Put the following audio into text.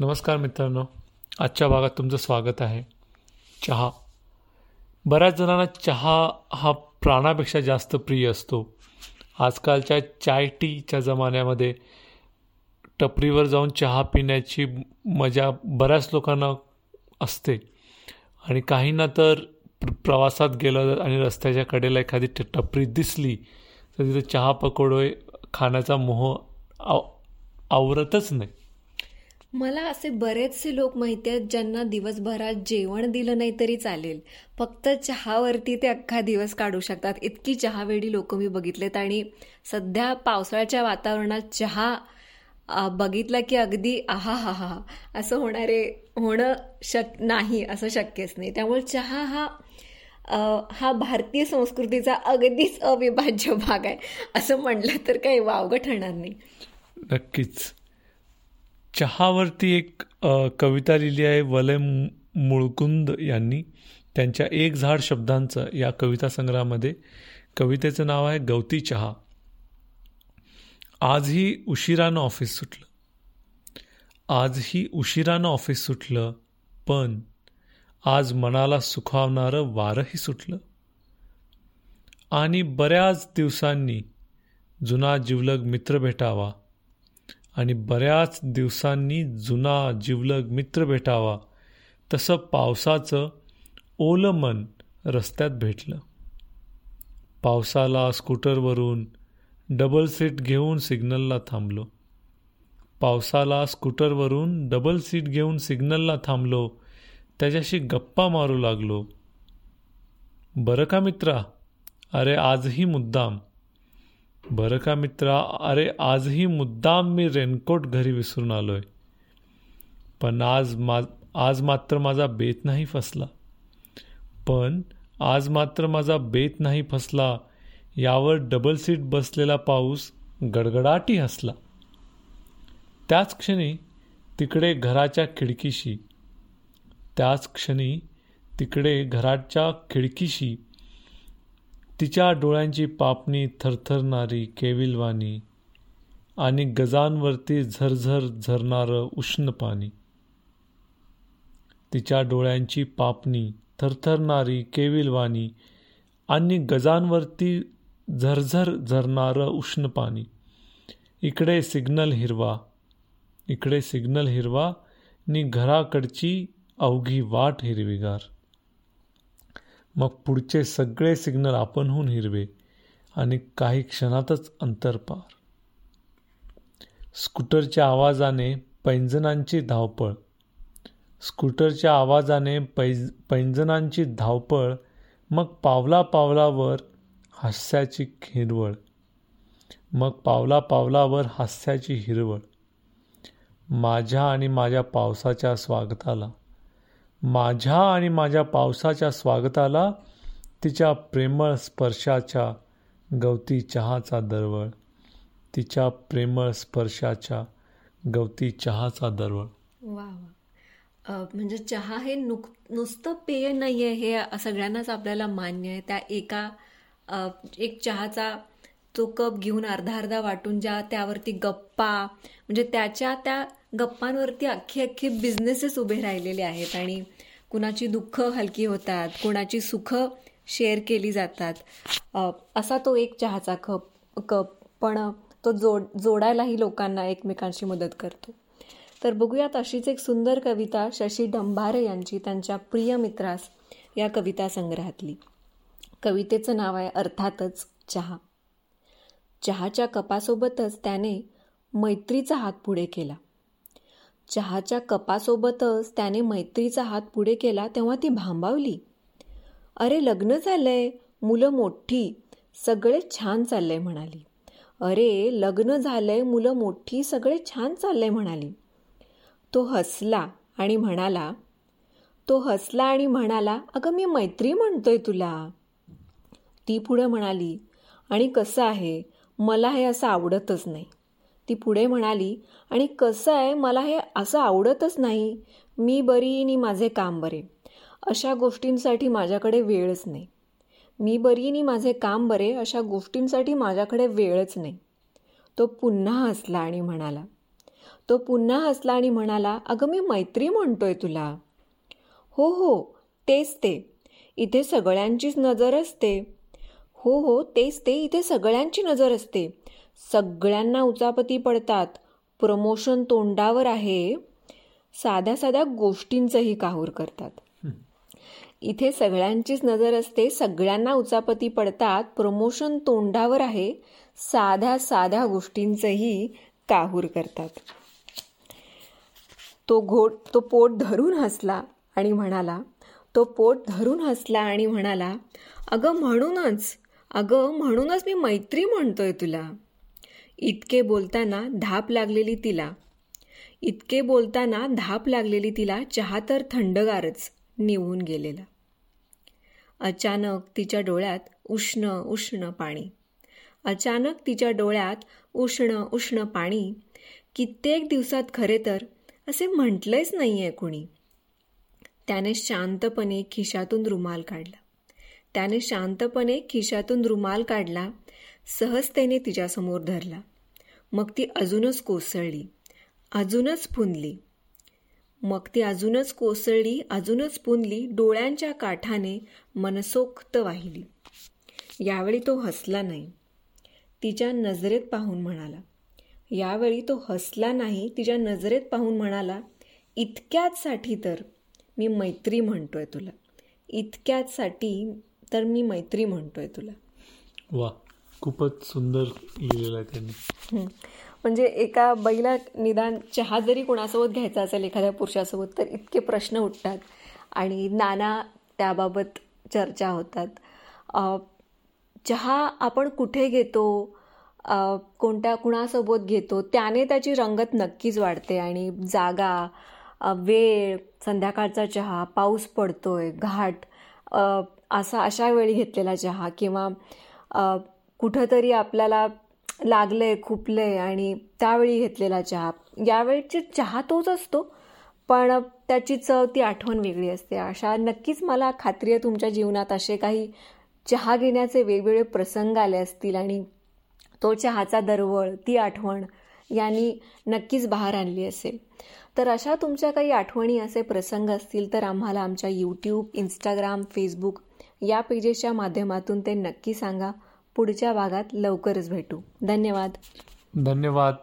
नमस्कार मित्रांनो आजच्या भागात तुमचं स्वागत आहे. चहा. बऱ्याच जणांना चहा हा प्राणापेक्षा जास्त प्रिय असतो. आजकालच्या चाय टीच्या जमान्यामध्ये टपरीवर जाऊन चहा पिण्याची मजा बऱ्याच लोकांना असते. आणि काहींना तर प्रवासात गेलं आणि रस्त्याच्या कडेला एखादी टपरी दिसली तर तिथं चहा पकोडे खाण्याचा मोह आव आवरतच नाही. मला असे बरेचसे लोक माहिती आहेत ज्यांना दिवसभरात जेवण दिलं नाही तरी चालेल. फक्त चहावरती ते अख्खा दिवस काढू शकतात. इतकी चहावेळी लोक मी बघितलेत आणि सध्या पावसाळ्याच्या वातावरणात चहा बघितला की अगदी आहा हा हा असं होणारे होणं शक नाही असं शक्यच नाही. त्यामुळे चहा हा हा भारतीय संस्कृतीचा अगदीच अविभाज्य भाग आहे. असं म्हणलं तर काही वावगं ठरणार नाही. नक्कीच. चहावरती एक कविता लिहिली आहे वलय मुळकुंद यांनी. त्यांच्या एक झाड शब्दांचं या कविता संग्रहामध्ये कवितेचं नाव आहे गवती चहा. आजही उशिरानं ऑफिस सुटलं. आजही उशिरानं ऑफिस सुटलं पण आज मनाला सुखावणारं वारंही सुटलं. आणि बऱ्याच दिवसांनी जुना जिवलग मित्र भेटावा आणि बऱ्याच दिवसांनी जुना जिवलग मित्र भेटावा. तसं पावसाचं ओलं मन रस्त्यात भेटलं. पावसाला स्कूटरवरून डबल सीट घेऊन सिग्नलला थांबलो. पावसाला स्कूटरवरून डबल सीट घेऊन सिग्नलला थांबलो. त्याच्याशी गप्पा मारू लागलो. बरं का मित्रा? अरे आजही मुद्दाम. बरं का मित्रा? अरे आजही मुद्दाम मी रेनकोट घरी विसरून आलोय. पण आज मा आज मात्र माझा बेत नाही फसला. पण आज मात्र माझा बेत नाही फसला. यावर डबल सीट बसलेला पाऊस गडगडाटी हसला. त्याच क्षणी तिकडे घराच्या खिडकीशी त्याच क्षणी तिकडे घराच्या खिडकीशी तिच्या डोळ्यांची पापणी थरथरणारी केविलवाणी आणि गजांवरती झरझर झरणारं उष्ण पाणी. तिच्या डोळ्यांची पापणी थरथरणारी केविलवाणी आणि गजांवरती झरझर झरणारं उष्ण पाणी. इकडे सिग्नल हिरवा इकडे सिग्नल हिरवा नि घराकडची अवघी वाट हिरवीगार. मग पुढचे सगळे सिग्नल आपणहून हिरवे आणि काही क्षणातच अंतर पार. स्कूटरच्या आवाजाने पैंजणांची धावपळ. स्कूटरच्या आवाजाने पैज पैंजणांची धावपळ मग पावला पावलावर हास्याची हिरवळ मग पावला पावलावर हास्याची हिरवळ. माझ्या आणि माझ्या पावसाच्या स्वागताला. माझ्या आणि माझ्या पावसाच्या स्वागताला तिच्या प्रेमळ स्पर्शाच्या गवती चहाचा दरवळ. तिच्या प्रेमळ स्पर्शाच्या गवती चहाचा दरवळ. वा वा. म्हणजे चहा हे नुक नुसतं पेय नाही आहे हे सगळ्यांनाच आपल्याला मान्य आहे. त्या एका एक चहाचा तो कप घेऊन अर्धा अर्धा वाटून ज्या त्यावरती गप्पा म्हणजे त्याच्या त्या गप्पांवरती अख्खे अख्खे बिझनेसेस उभे राहिलेले आहेत आणि कुणाची दुःख हलकी होतात कुणाची सुख शेअर केली जातात. असा तो एक चहाचा कप कप पण तो जोड जोडायलाही लोकांना एकमेकांशी मदत करतो. तर बघूयात अशीच एक सुंदर कविता शशी डंभारे यांची त्यांच्या प्रिय मित्रास या कविता संग्रहातली. कवितेचं नाव आहे अर्थातच चहा. चहाच्या कपासोबतच त्याने मैत्रीचा हात पुढे केला. चहाच्या कपासोबतच त्याने मैत्रीचा हात पुढे केला तेव्हा ती भांबावली. अरे लग्न झालंय. मुलं मोठी. सगळे छान चाललंय म्हणाली. अरे लग्न झालंय. मुलं मोठी. सगळे छान चाललंय म्हणाली. तो हसला आणि म्हणाला तो हसला आणि म्हणाला अगं मी मैत्री म्हणतोय तुला. ती पुढं म्हणाली आणि कसं आहे? मला हे असं आवडतच नाही. ती पुढे म्हणाली आणि कसं आहे मला हे असं आवडतच नाही. मी बरी नि माझे काम बरे. अशा गोष्टींसाठी माझ्याकडे वेळच नाही. मी बरी नि माझे काम बरे अशा गोष्टींसाठी माझ्याकडे वेळच नाही. तो पुन्हा हसला आणि म्हणाला तो पुन्हा हसला आणि म्हणाला अगं मी मैत्री म्हणतोय तुला. हो हो तेच ते. इथे सगळ्यांचीच नजर असते. हो हो तेच ते इथे सगळ्यांची नजर असते. सगळ्यांना उचापती पडतात. प्रमोशन तोंडावर आहे. साध्या साध्या गोष्टींचंही काहूर करतात. इथे सगळ्यांचीच नजर असते. सगळ्यांना उचापती पडतात. प्रमोशन तोंडावर आहे. साध्या साध्या गोष्टींचंही काहूर करतात. तो घोट तो पोट धरून हसला आणि म्हणाला तो पोट धरून हसला आणि म्हणाला अगं म्हणूनच अगं म्हणूनच मी मैत्री म्हणतोय तुला. इतके बोलताना धाप लागलेली तिला. इतके बोलताना धाप लागलेली तिला चहा तर थंडगारच निवून गेलेला. अचानक तिच्या डोळ्यात उष्ण उष्ण पाणी. अचानक तिच्या डोळ्यात उष्ण उष्ण पाणी. कित्येक दिवसात खरे तर असे म्हटलंच नाही आहे कुणी. त्याने शांतपणे खिशातून रुमाल काढला. त्याने शांतपणे खिशातून रुमाल काढला सहजतेने तिच्यासमोर धरला. मग ती अजूनच कोसळली अजूनच पुनली मग ती अजूनच कोसळली अजूनच पुनली डोळ्यांच्या काठाने मनसोक्त वाहिली. यावेळी तो हसला नाही. तिच्या नजरेत पाहून म्हणाला यावेळी तो हसला नाही तिच्या नजरेत पाहून म्हणाला इतक्याचसाठी तर मी मैत्री म्हणतोय तुला. इतक्याचसाठी तर मी मैत्री म्हणतोय तुला. वा खूपच सुंदर लिहिलेलं आहे त्यांनी. म्हणजे एका बैला निदान चहा जरी कोणासोबत घ्यायचा असेल एखाद्या पुरुषासोबत तर इतके प्रश्न उठतात आणि नाना त्याबाबत चर्चा होतात. चहा आपण कुठे घेतो? कोणत्या कुणासोबत घेतो? त्याने त्याची रंगत नक्कीच वाढते आणि जागा वेळ संध्याकाळचा चहा पाऊस पडतोय घाट असा अशा वेळी घेतलेला चहा किंवा कुठंतरी आपल्याला लागलं आहे खुपलं आहे आणि त्यावेळी घेतलेला चहा. यावेळीची चहा तोच असतो पण त्याची चव ती आठवण वेगळी असते. अशा नक्कीच मला खात्री आहे तुमच्या जीवनात असे काही चहा घेण्याचे वेगवेगळे प्रसंग आले असतील आणि तो चहाचा दरवळ ती आठवण यांनी नक्कीच बाहेर आणली असेल. तर अशा तुमच्या काही आठवणी असे प्रसंग असतील तर आम्हाला आमच्या यूट्यूब इंस्टाग्राम फेसबुक या पेजेसच्या माध्यमातून ते नक्की सांगा. पुढच्या भागात लवकरच भेटू. धन्यवाद. धन्यवाद.